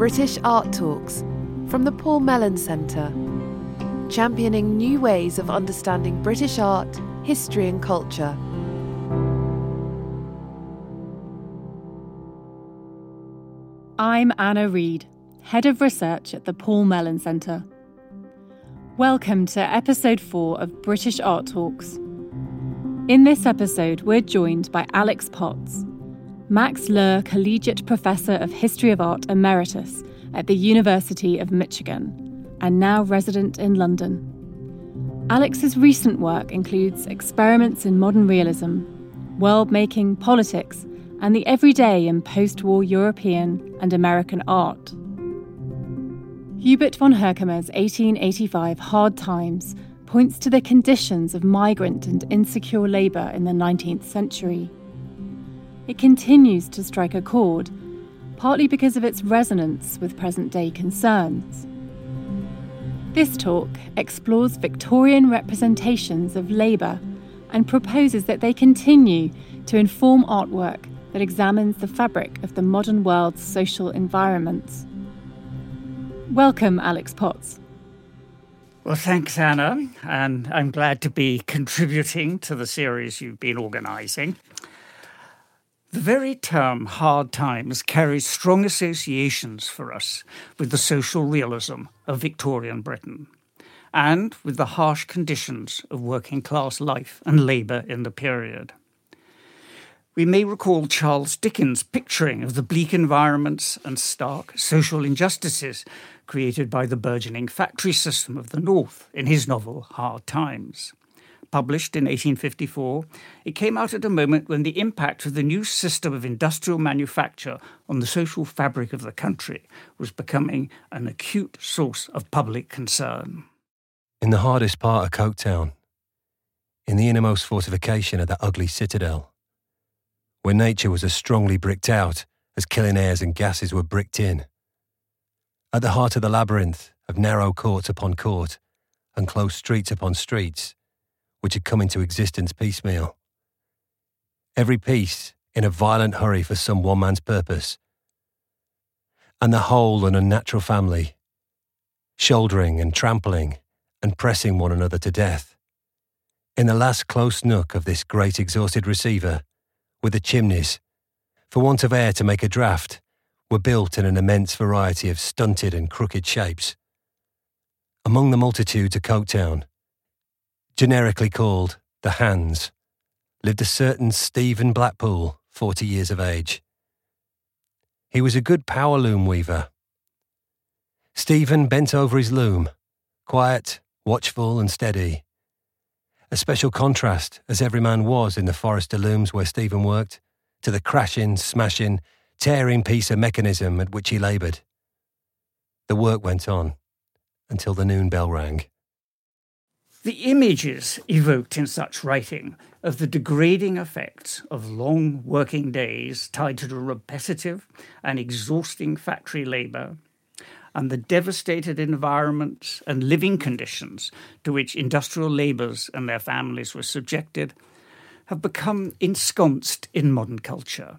British Art Talks from the Paul Mellon Centre, championing new ways of understanding British art, history, and culture. I'm Anna Reid, Head of Research at the Paul Mellon Centre. Welcome to episode 4 of British Art Talks. In this episode, we're joined by Alex Potts, Max Loehr Collegiate Professor of History of Art Emeritus at the University of Michigan, and now resident in London. Alex's recent work includes experiments in modern realism, world making, politics, and the everyday in post war European and American art. Hubert von Herkomer's 1885 Hard Times points to the conditions of migrant and insecure labour in the 19th century it continues to strike a chord, partly because of its resonance with present day concerns. This talk explores Victorian representations of labour and proposes that they continue to inform artwork that examines the fabric of the modern world's social environments. Welcome, Alex Potts. Well, thanks, Anna, and I'm glad to be contributing to the series you've been organising. The very term hard times carries strong associations for us with the social realism of Victorian Britain and with the harsh conditions of working class life and labour in the period. We may recall Charles Dickens' picturing of the bleak environments and stark social injustices created by the burgeoning factory system of the North in his novel Hard Times published in 1854, it came out at a moment when the impact of the new system of industrial manufacture on the social fabric of the country was becoming an acute source of public concern. In the hardest part of Coketown, in the innermost fortification of that ugly citadel, where nature was as strongly bricked out as killing airs and gases were bricked in, at the heart of the labyrinth of narrow court upon court and close streets upon streets, which had come into existence piecemeal. Every piece in a violent hurry for some one man's purpose. And the whole an unnatural family, shouldering and trampling and pressing one another to death. In the last close nook of this great exhausted receiver, with the chimneys, for want of air to make a draught, were built in an immense variety of stunted and crooked shapes. Among the multitude to Coketown, generically called the Hands, lived a certain Stephen Blackpool, 40 years of age. He was a good power loom weaver. Stephen bent over his loom, quiet, watchful, and steady. A special contrast, as every man was in the Forrester looms where Stephen worked, to the crashing, smashing, tearing piece of mechanism at which he laboured. The work went on until the noon bell rang. The images evoked in such writing of the degrading effects of long working days tied to the repetitive and exhausting factory labour and the devastated environments and living conditions to which industrial labourers and their families were subjected have become ensconced in modern culture.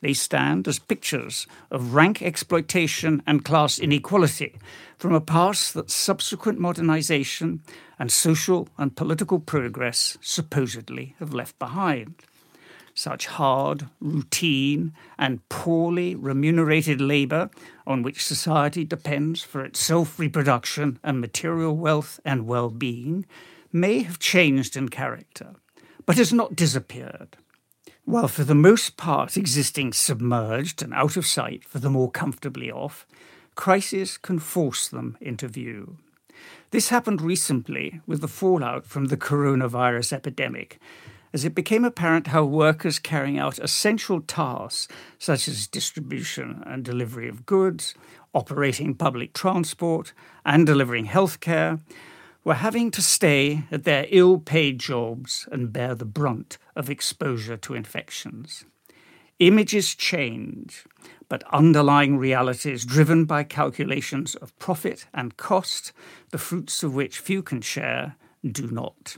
They stand as pictures of rank exploitation and class inequality from a past that subsequent modernization and social and political progress supposedly have left behind. Such hard, routine, and poorly remunerated labour on which society depends for its self reproduction and material wealth and well being may have changed in character, but has not disappeared while for the most part existing submerged and out of sight for the more comfortably off, crises can force them into view. This happened recently with the fallout from the coronavirus epidemic, as it became apparent how workers carrying out essential tasks such as distribution and delivery of goods, operating public transport, and delivering healthcare were having to stay at their ill paid jobs and bear the brunt of exposure to infections. Images change, but underlying realities driven by calculations of profit and cost, the fruits of which few can share, do not.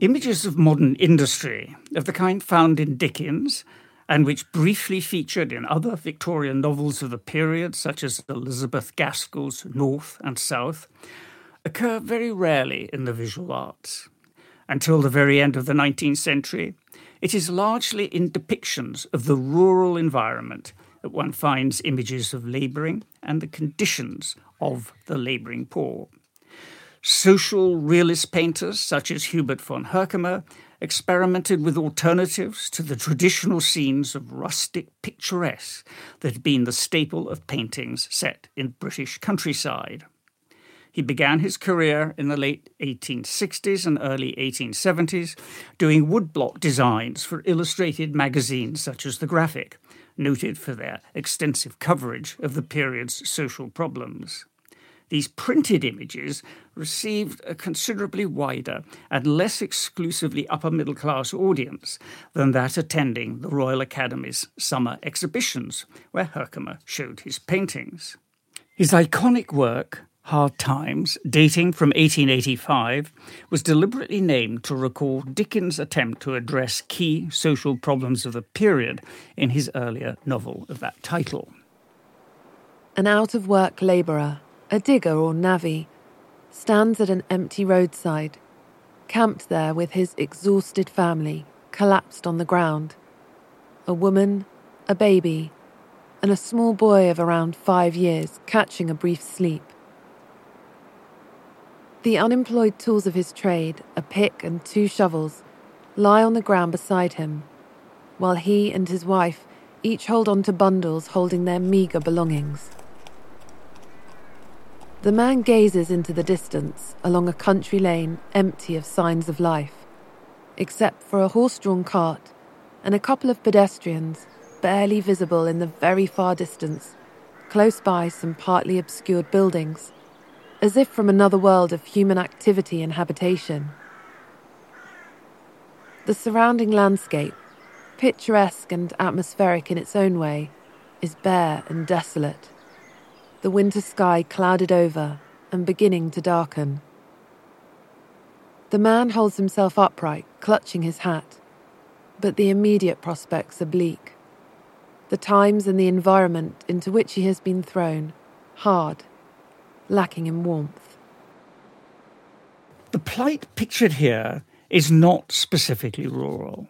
Images of modern industry, of the kind found in Dickens, and which briefly featured in other Victorian novels of the period, such as Elizabeth Gaskell's North and South, occur very rarely in the visual arts. Until the very end of the 19th century, it is largely in depictions of the rural environment that one finds images of labouring and the conditions of the labouring poor. Social realist painters such as Hubert von Herkomer experimented with alternatives to the traditional scenes of rustic picturesque that had been the staple of paintings set in British countryside. He began his career in the late 1860s and early 1870s doing woodblock designs for illustrated magazines such as The Graphic, noted for their extensive coverage of the period's social problems these printed images received a considerably wider and less exclusively upper middle class audience than that attending the Royal Academy's summer exhibitions, where Herkomer showed his paintings. His iconic work, Hard Times, dating from 1885, was deliberately named to recall Dickens' attempt to address key social problems of the period in his earlier novel of that title. An out of work labourer a digger or navvy, stands at an empty roadside, camped there with his exhausted family, collapsed on the ground. A woman, a baby, and a small boy of around five years catching a brief sleep. The unemployed tools of his trade, a pick and two shovels, lie on the ground beside him, while he and his wife each hold on to bundles holding their meagre belongings. The man gazes into the distance along a country lane empty of signs of life, except for a horse drawn cart and a couple of pedestrians barely visible in the very far distance, close by some partly obscured buildings, as if from another world of human activity and habitation. The surrounding landscape, picturesque and atmospheric in its own way, is bare and desolate the winter sky clouded over and beginning to darken. The man holds himself upright, clutching his hat, but the immediate prospects are bleak. The times and the environment into which he has been thrown, hard, lacking in warmth. The plight pictured here is not specifically rural.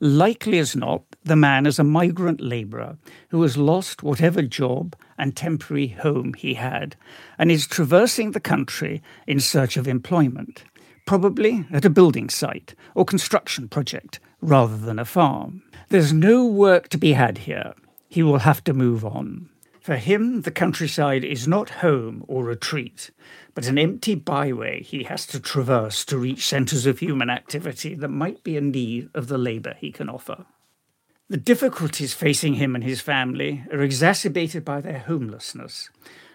Likely as not, the man is a migrant labourer who has lost whatever job and temporary home he had and is traversing the country in search of employment, probably at a building site or construction project rather than a farm. There's no work to be had here. He will have to move on. For him, the countryside is not home or retreat, but an empty byway he has to traverse to reach centres of human activity that might be in need of the labour he can offer. The difficulties facing him and his family are exacerbated by their homelessness,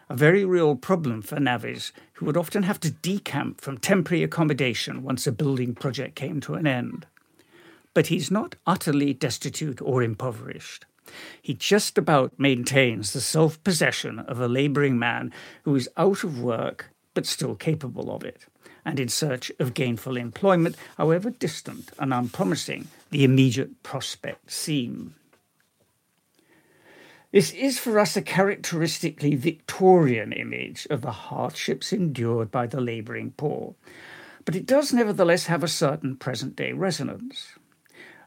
a very real problem for navvies who would often have to decamp from temporary accommodation once a building project came to an end. But he's not utterly destitute or impoverished. He just about maintains the self possession of a labouring man who is out of work but still capable of it, and in search of gainful employment, however distant and unpromising the immediate prospect seem. This is for us a characteristically Victorian image of the hardships endured by the labouring poor, but it does nevertheless have a certain present day resonance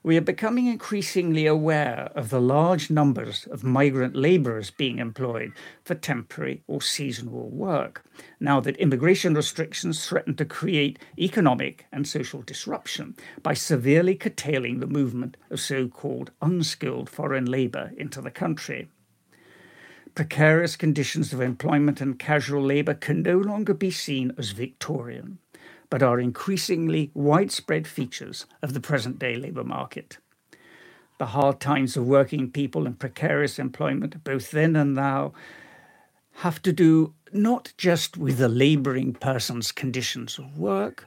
we are becoming increasingly aware of the large numbers of migrant labourers being employed for temporary or seasonal work, now that immigration restrictions threaten to create economic and social disruption by severely curtailing the movement of so called unskilled foreign labour into the country. Precarious conditions of employment and casual labour can no longer be seen as Victorian but are increasingly widespread features of the present day labour market. The hard times of working people and precarious employment, both then and now, have to do not just with the labouring person's conditions of work,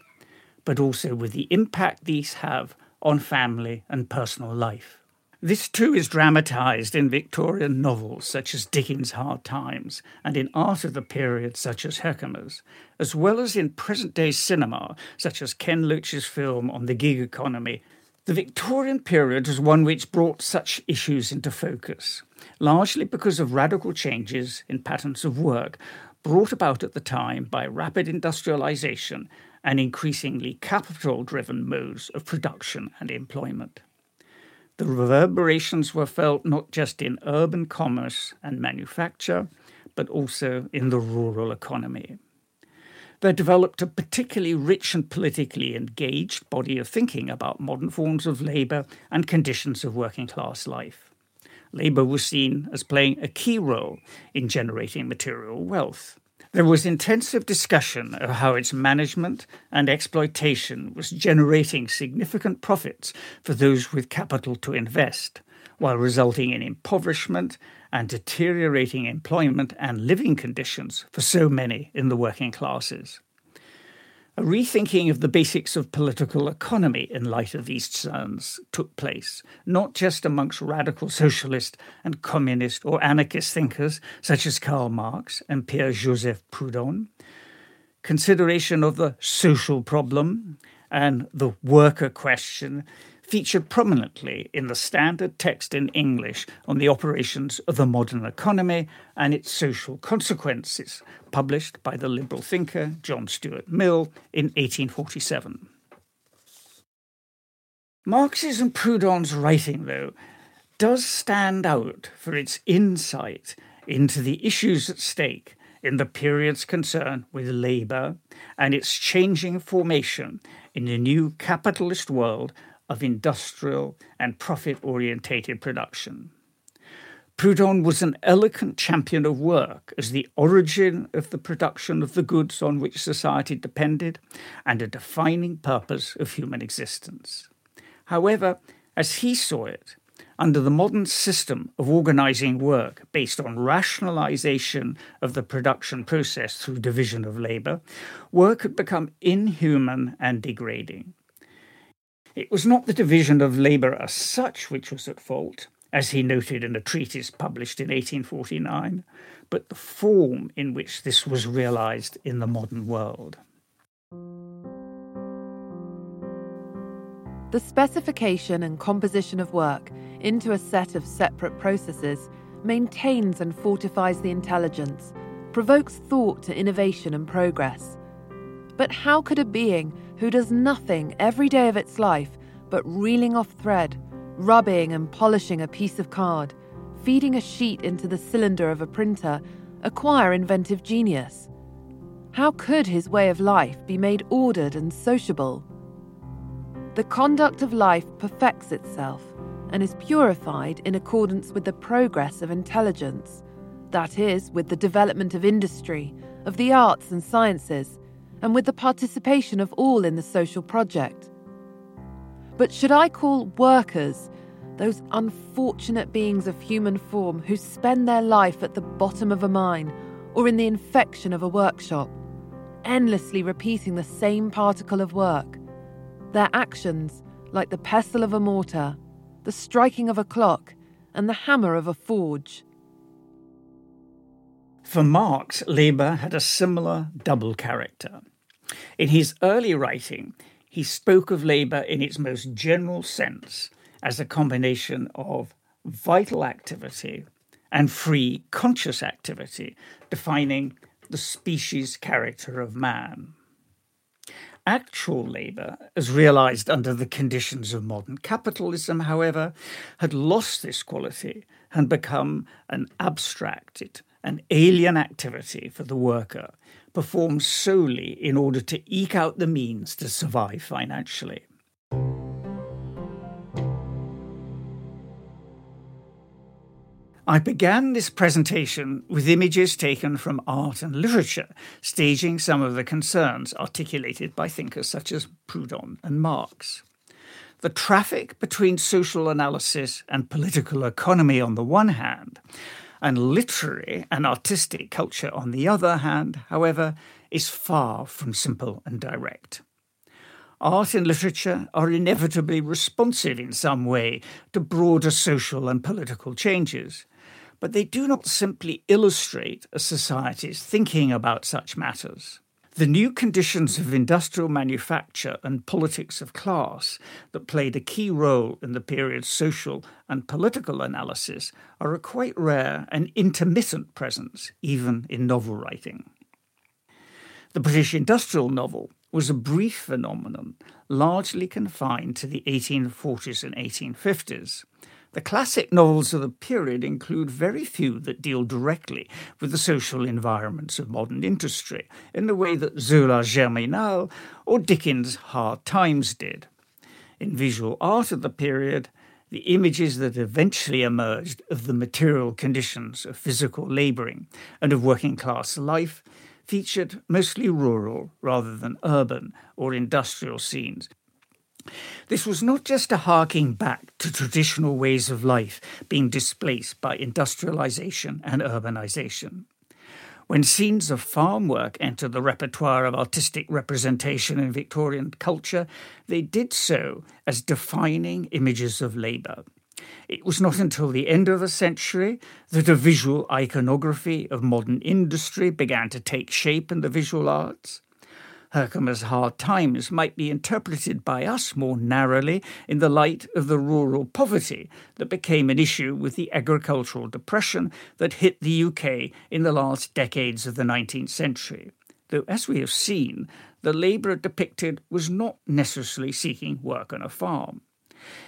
but also with the impact these have on family and personal life. This too is dramatised in Victorian novels such as Dickens' Hard Times and in art of the period such as Herkomer's, as well as in present day cinema such as Ken Loach's film on the gig economy. The Victorian period was one which brought such issues into focus, largely because of radical changes in patterns of work brought about at the time by rapid industrialisation and increasingly capital driven modes of production and employment. The reverberations were felt not just in urban commerce and manufacture, but also in the rural economy. There developed a particularly rich and politically engaged body of thinking about modern forms of labour and conditions of working class life. Labour was seen as playing a key role in generating material wealth. There was intensive discussion of how its management and exploitation was generating significant profits for those with capital to invest, while resulting in impoverishment and deteriorating employment and living conditions for so many in the working classes. A rethinking of the basics of political economy in light of these concerns took place, not just amongst radical socialist and communist or anarchist thinkers such as Karl Marx and Pierre Joseph Proudhon. Consideration of the social problem and the worker question featured prominently in the standard text in English on the operations of the modern economy and its social consequences, published by the liberal thinker John Stuart Mill in 1847. Marx's and Proudhon's writing, though, does stand out for its insight into the issues at stake in the period's concern with labour and its changing formation in the new capitalist world of industrial and profit orientated production. Proudhon was an eloquent champion of work as the origin of the production of the goods on which society depended and a defining purpose of human existence. However, as he saw it, under the modern system of organizing work based on rationalization of the production process through division of labor, work had become inhuman and degrading. It was not the division of labour as such which was at fault, as he noted in a treatise published in 1849, but the form in which this was realised in the modern world. The specification and composition of work into a set of separate processes maintains and fortifies the intelligence, provokes thought to innovation and progress. But how could a being who does nothing every day of its life but reeling off thread, rubbing and polishing a piece of card, feeding a sheet into the cylinder of a printer, acquire inventive genius? How could his way of life be made ordered and sociable? The conduct of life perfects itself and is purified in accordance with the progress of intelligence, that is, with the development of industry, of the arts and sciences, and with the participation of all in the social project. But should I call workers those unfortunate beings of human form who spend their life at the bottom of a mine or in the infection of a workshop, endlessly repeating the same particle of work? Their actions, like the pestle of a mortar, the striking of a clock, and the hammer of a forge. For Marx, labour had a similar double character. In his early writing, he spoke of labour in its most general sense as a combination of vital activity and free conscious activity, defining the species character of man. Actual labour, as realised under the conditions of modern capitalism, however, had lost this quality and become an abstracted, an alien activity for the worker, performed solely in order to eke out the means to survive financially. I began this presentation with images taken from art and literature, staging some of the concerns articulated by thinkers such as Proudhon and Marx. The traffic between social analysis and political economy on the one hand, and literary and artistic culture, on the other hand, however, is far from simple and direct. art and literature are inevitably responsive in some way to broader social and political changes, but they do not simply illustrate a society's thinking about such matters. The new conditions of industrial manufacture and politics of class that played a key role in the period's social and political analysis are a quite rare and intermittent presence, even in novel writing. The British industrial novel was a brief phenomenon, largely confined to the 1840s and 1850s. The classic novels of the period include very few that deal directly with the social environments of modern industry, in the way that Zola's Germinal or Dickens' Hard Times did. In visual art of the period, the images that eventually emerged of the material conditions of physical labouring and of working class life featured mostly rural rather than urban or industrial scenes. This was not just a harking back to traditional ways of life being displaced by industrialization and urbanization. When scenes of farm work entered the repertoire of artistic representation in Victorian culture, they did so as defining images of labour. It was not until the end of the century that a visual iconography of modern industry began to take shape in the visual arts. Herkomer's hard times might be interpreted by us more narrowly in the light of the rural poverty that became an issue with the agricultural depression that hit the UK in the last decades of the 19th century. Though, as we have seen, the labourer depicted was not necessarily seeking work on a farm.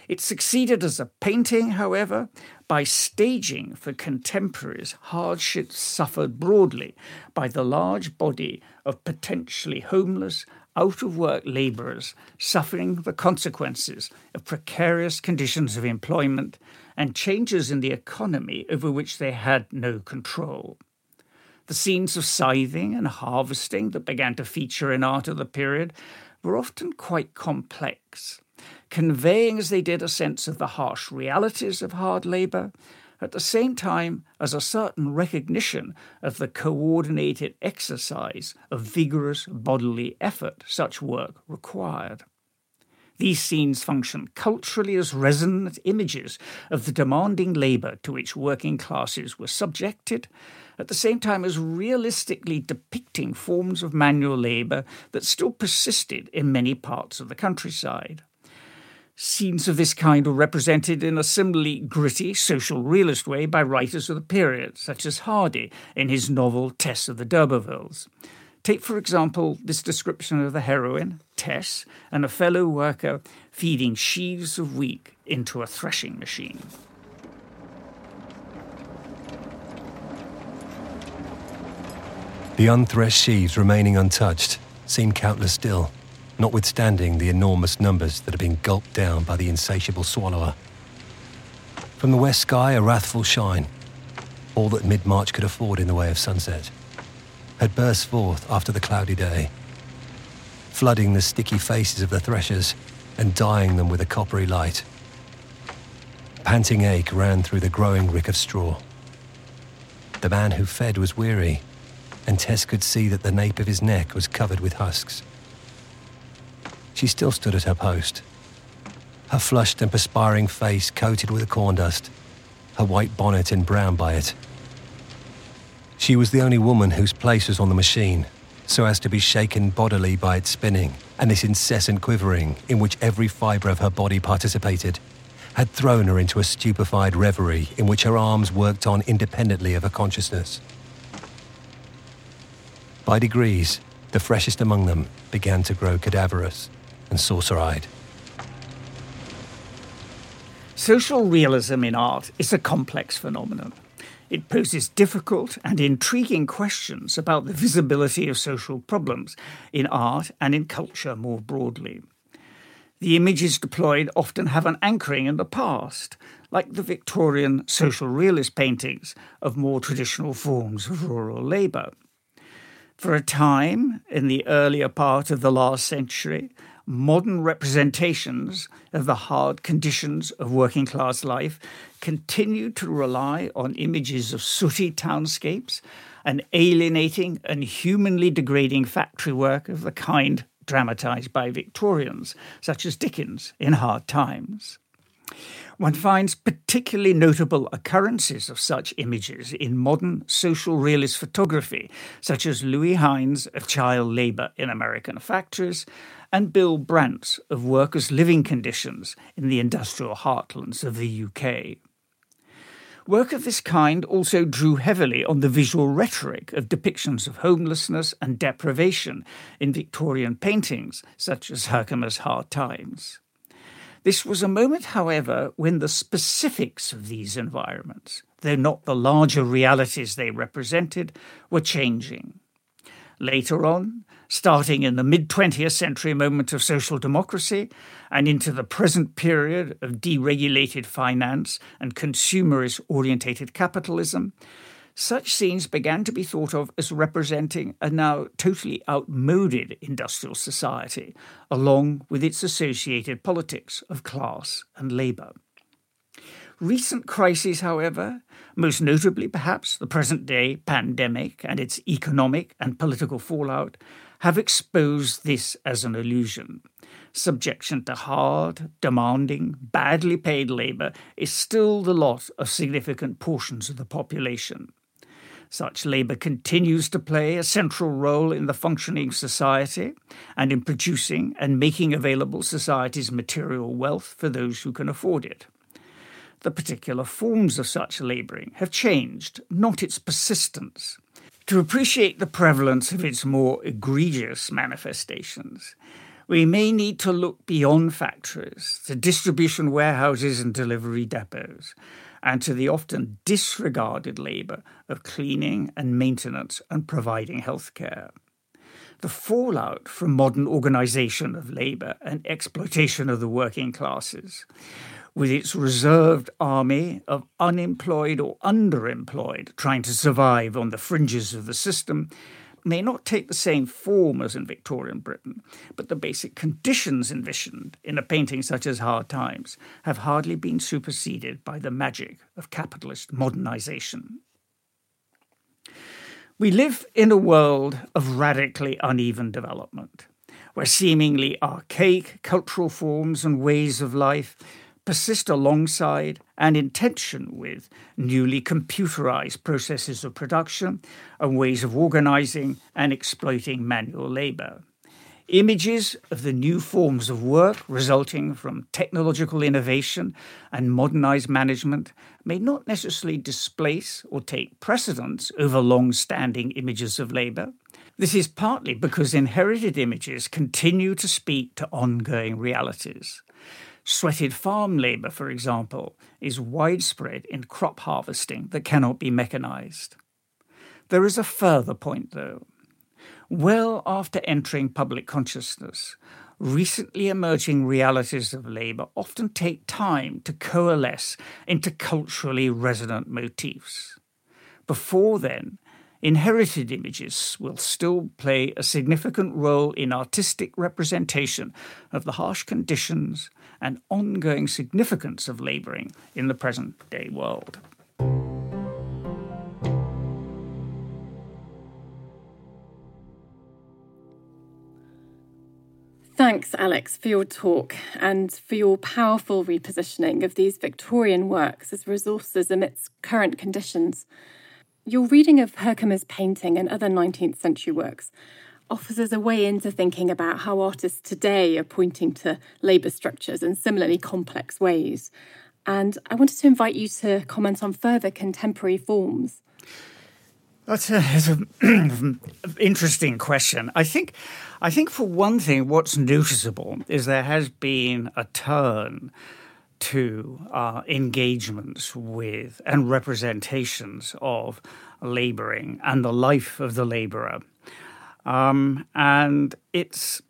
It succeeded as a painting, however, by staging for contemporaries hardships suffered broadly by the large body of potentially homeless, out of work labourers suffering the consequences of precarious conditions of employment and changes in the economy over which they had no control. The scenes of scything and harvesting that began to feature in art of the period were often quite complex conveying as they did a sense of the harsh realities of hard labour, at the same time as a certain recognition of the coordinated exercise of vigorous bodily effort such work required. These scenes function culturally as resonant images of the demanding labour to which working classes were subjected, at the same time as realistically depicting forms of manual labour that still persisted in many parts of the countryside. Scenes of this kind were represented in a similarly gritty social realist way by writers of the period, such as Hardy in his novel Tess of the D'Urbervilles. Take, for example, this description of the heroine, Tess, and a fellow worker feeding sheaves of wheat into a threshing machine. The unthreshed sheaves remaining untouched seem countless still notwithstanding the enormous numbers that had been gulped down by the insatiable swallower. From the west sky, a wrathful shine, all that mid March could afford in the way of sunset, had burst forth after the cloudy day, flooding the sticky faces of the threshers and dyeing them with a coppery light. Panting ache ran through the growing rick of straw. The man who fed was weary, and Tess could see that the nape of his neck was covered with husks. She still stood at her post, her flushed and perspiring face coated with the corn dust, her white bonnet brown by it. She was the only woman whose place was on the machine, so as to be shaken bodily by its spinning and this incessant quivering in which every fibre of her body participated had thrown her into a stupefied reverie in which her arms worked on independently of her consciousness. By degrees, the freshest among them began to grow cadaverous and saucer eyed. Social realism in art is a complex phenomenon. It poses difficult and intriguing questions about the visibility of social problems in art and in culture more broadly. The images deployed often have an anchoring in the past, like the Victorian social realist paintings of more traditional forms of rural labour. For a time, in the earlier part of the last century, modern representations of the hard conditions of working class life continue to rely on images of sooty townscapes and alienating and humanly degrading factory work of the kind dramatised by Victorians, such as Dickens in Hard Times. One finds particularly notable occurrences of such images in modern social realist photography, such as Lewis Hine's of child labour in American factories and Bill Brandt's of workers' living conditions in the industrial heartlands of the UK. Work of this kind also drew heavily on the visual rhetoric of depictions of homelessness and deprivation in Victorian paintings, such as Herkomer's Hard Times. This was a moment, however, when the specifics of these environments, though not the larger realities they represented, were changing. Later on, starting in the mid 20th century moment of social democracy and into the present period of deregulated finance and consumerist orientated capitalism, such scenes began to be thought of as representing a now totally outmoded industrial society, along with its associated politics of class and labour. Recent crises, however, most notably perhaps the present day pandemic and its economic and political fallout, have exposed this as an illusion. Subjection to hard, demanding, badly paid labour is still the lot of significant portions of the population. Such labour continues to play a central role in the functioning of society and in producing and making available society's material wealth for those who can afford it. The particular forms of such labouring have changed, not its persistence. To appreciate the prevalence of its more egregious manifestations, we may need to look beyond factories to distribution warehouses and delivery depots, and to the often disregarded labour of cleaning and maintenance and providing healthcare. The fallout from modern organisation of labour and exploitation of the working classes with its reserved army of unemployed or underemployed trying to survive on the fringes of the system, may not take the same form as in Victorian Britain, but the basic conditions envisioned in a painting such as Hard Times have hardly been superseded by the magic of capitalist modernisation. We live in a world of radically uneven development, where seemingly archaic cultural forms and ways of life persist alongside and in tension with newly computerized processes of production and ways of organizing and exploiting manual labor. Images of the new forms of work resulting from technological innovation and modernized management may not necessarily displace or take precedence over long standing images of labor. This is partly because inherited images continue to speak to ongoing realities. Sweated farm labour, for example, is widespread in crop harvesting that cannot be mechanized. There is a further point, though. Well after entering public consciousness, recently emerging realities of labour often take time to coalesce into culturally resonant motifs. Before then, inherited images will still play a significant role in artistic representation of the harsh conditions and ongoing significance of labouring in the present day world. Thanks, Alex, for your talk and for your powerful repositioning of these Victorian works as resources amidst current conditions. Your reading of Herkomer's painting and other 19th century works offers us a way into thinking about how artists today are pointing to labour structures in similarly complex ways. And I wanted to invite you to comment on further contemporary forms. That's an interesting question. I think, I think for one thing, what's noticeable is there has been a turn to uh, engagements with and representations of labouring and the life of the labourer um, and it's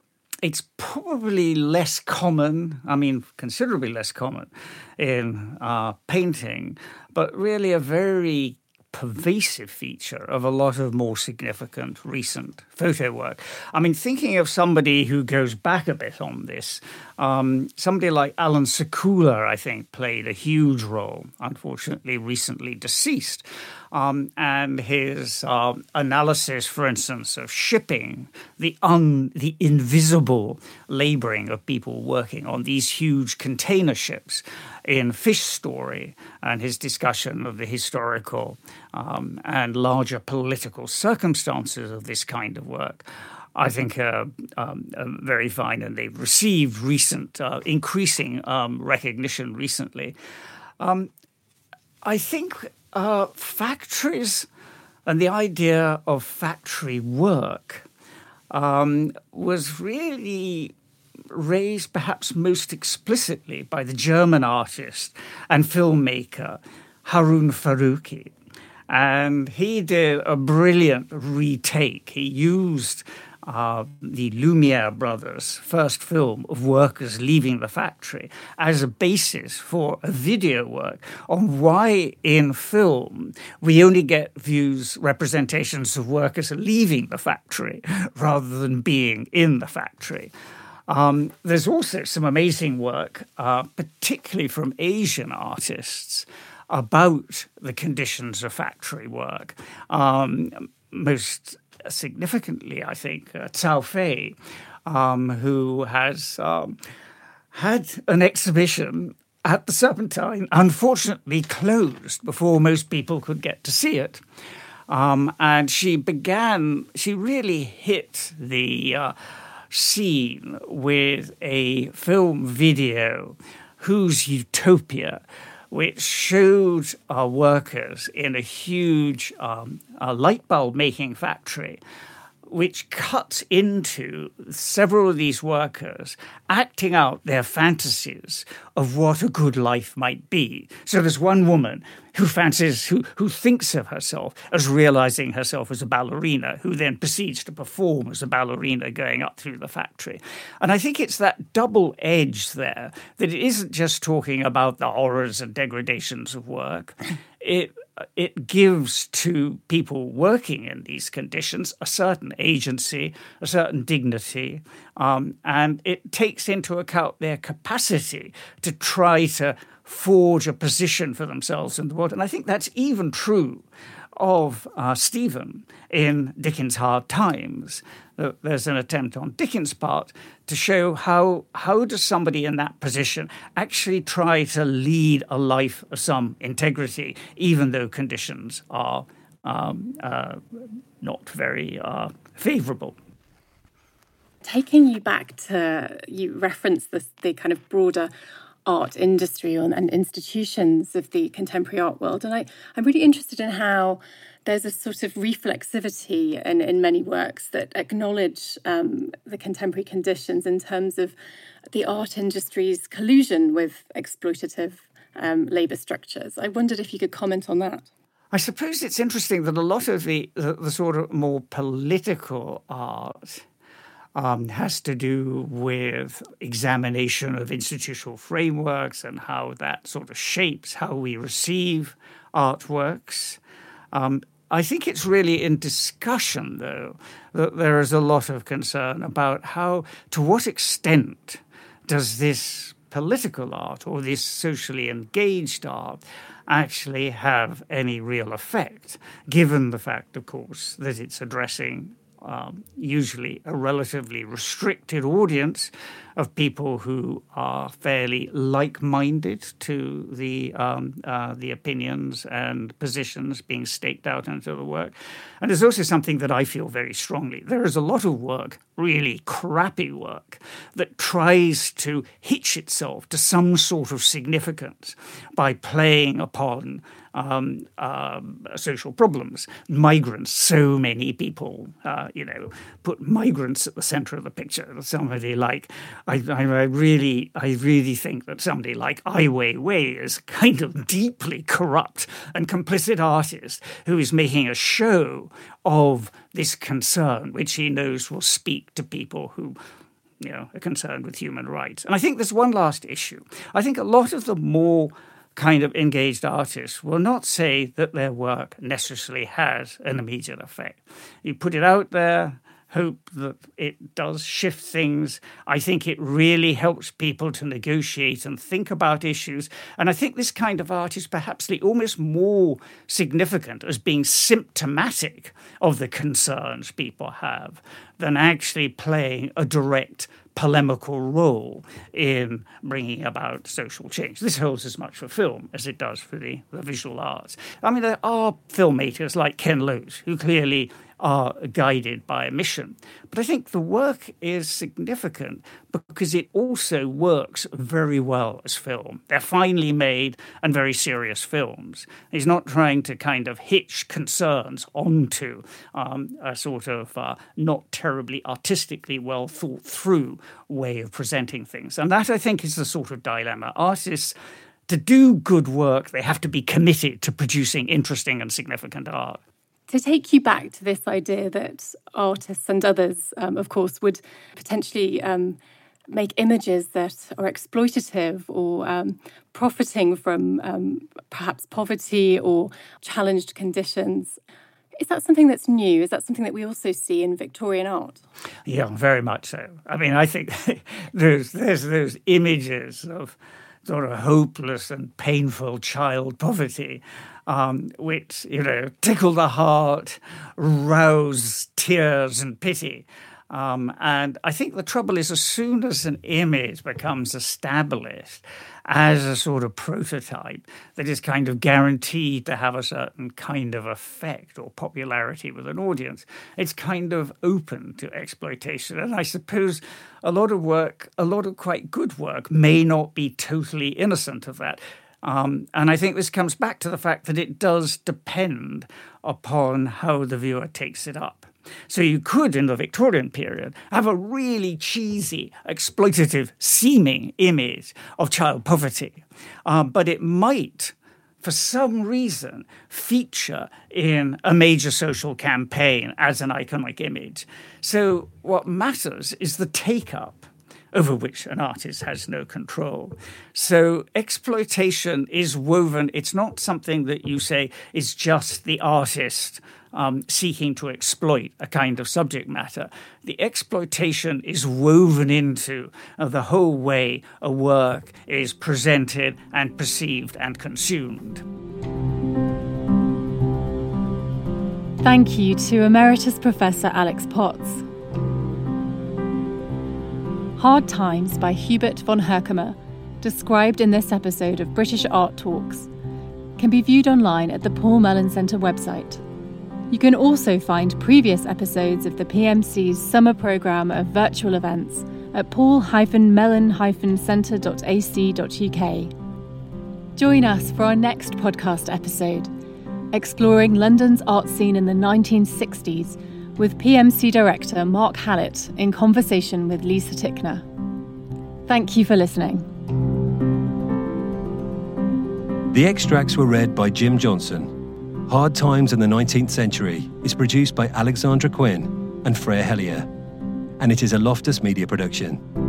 it's probably less common, I mean, considerably less common in uh, painting, but really a very pervasive feature of a lot of more significant recent photo work. I mean, thinking of somebody who goes back a bit on this, um, somebody like Allan Sekula, I think, played a huge role, unfortunately, recently deceased. Um, and his um, analysis, for instance, of shipping, the un, the invisible labouring of people working on these huge container ships in Fish Story, and his discussion of the historical um, and larger political circumstances of this kind of work. I think uh, um, uh, very fine, and they've received recent, uh, increasing um, recognition recently. Um, I think uh, factories and the idea of factory work um, was really raised perhaps most explicitly by the German artist and filmmaker Harun Farocki. And he did a brilliant retake. He used uh, the Lumiere brothers' first film of workers leaving the factory as a basis for a video work on why in film we only get views, representations of workers leaving the factory rather than being in the factory. Um, there's also some amazing work, uh, particularly from Asian artists, about the conditions of factory work. Um, most significantly, I think, uh, Cao Fei, um, who has um, had an exhibition at the Serpentine, unfortunately closed before most people could get to see it. Um, and she began, she really hit the uh, scene with a film video, Whose Utopia? Which showed our workers in a huge um, a light bulb making factory which cuts into several of these workers acting out their fantasies of what a good life might be. So there's one woman who fancies, who, who thinks of herself as realizing herself as a ballerina, who then proceeds to perform as a ballerina going up through the factory. And I think it's that double edge there that it isn't just talking about the horrors and degradations of work. It it gives to people working in these conditions a certain agency, a certain dignity, um, and it takes into account their capacity to try to forge a position for themselves in the world. And I think that's even true of uh, Stephen in Dickens' Hard Times. There's an attempt on Dickens' part to show how how does somebody in that position actually try to lead a life of some integrity, even though conditions are um, uh, not very uh, favourable. Taking you back to you referenced the kind of broader art industry and, institutions of the contemporary art world. And I, I'm really interested in how there's a sort of reflexivity in, in many works that acknowledge um, the contemporary conditions in terms of the art industry's collusion with exploitative um, labour structures. I wondered if you could comment on that. I suppose it's interesting that a lot of the, the, the sort of more political art um, has to do with examination of institutional frameworks and how that sort of shapes how we receive artworks. Um, I think it's really in discussion, though, that there is a lot of concern about how, to what extent does this political art or this socially engaged art actually have any real effect, given the fact, of course, that it's addressing um, usually a relatively restricted audience of people who are fairly like-minded to the um, uh, the opinions and positions being staked out into the work. And there's also something that I feel very strongly. There is a lot of work, really crappy work, that tries to hitch itself to some sort of significance by playing upon um, uh, social problems. Migrants, so many people, uh, you know, put migrants at the center of the picture. Somebody like, I, I, really, I really think that somebody like Ai Weiwei is kind of deeply corrupt and complicit artist who is making a show of this concern, which he knows will speak to people who you know, are concerned with human rights. And I think there's one last issue. I think a lot of the more kind of engaged artists will not say that their work necessarily has an immediate effect. You put it out there, hope that it does shift things. I think it really helps people to negotiate and think about issues. And I think this kind of art is perhaps almost more significant as being symptomatic of the concerns people have than actually playing a direct polemical role in bringing about social change. This holds as much for film as it does for the, the visual arts. I mean, there are filmmakers like Ken Loach who clearly are guided by a mission. But I think the work is significant because it also works very well as film. They're finely made and very serious films. He's not trying to kind of hitch concerns onto um, a sort of uh, not terribly artistically well thought through way of presenting things. And that, I think, is the sort of dilemma. Artists to do good work, they have to be committed to producing interesting and significant art to take you back to this idea that artists and others, um, of course, would potentially um, make images that are exploitative or um, profiting from um, perhaps poverty or challenged conditions. Is that something that's new? Is that something that we also see in Victorian art? Yeah, very much so. I mean, I think there's there's those images of sort of hopeless and painful child poverty um, which, you know, tickle the heart, rouse tears and pity. Um, and I think the trouble is, as soon as an image becomes established as a sort of prototype that is kind of guaranteed to have a certain kind of effect or popularity with an audience, it's kind of open to exploitation. And I suppose a lot of work, a lot of quite good work, may not be totally innocent of that. Um, and I think this comes back to the fact that it does depend upon how the viewer takes it up. So you could, in the Victorian period, have a really cheesy, exploitative seeming image of child poverty, um, but it might, for some reason, feature in a major social campaign as an iconic image. So what matters is the take up over which an artist has no control. So exploitation is woven, it's not something that you say is just the artist. Um, seeking to exploit a kind of subject matter. The exploitation is woven into uh, the whole way a work is presented and perceived and consumed. Thank you to Emeritus Professor Alex Potts. Hard Times by Hubert von Herkomer, described in this episode of British Art Talks, can be viewed online at the Paul Mellon Centre website. You can also find previous episodes of the PMC's summer programme of virtual events at paul-mellon-centre.ac.uk. Join us for our next podcast episode, exploring London's art scene in the 1960s with PMC Director Mark Hallett in conversation with Lisa Tickner. Thank you for listening. The extracts were read by Jim Johnson. Hard Times in the 19th Century is produced by Alexandra Quinn and Freya Hellier, and it is a Loftus Media production.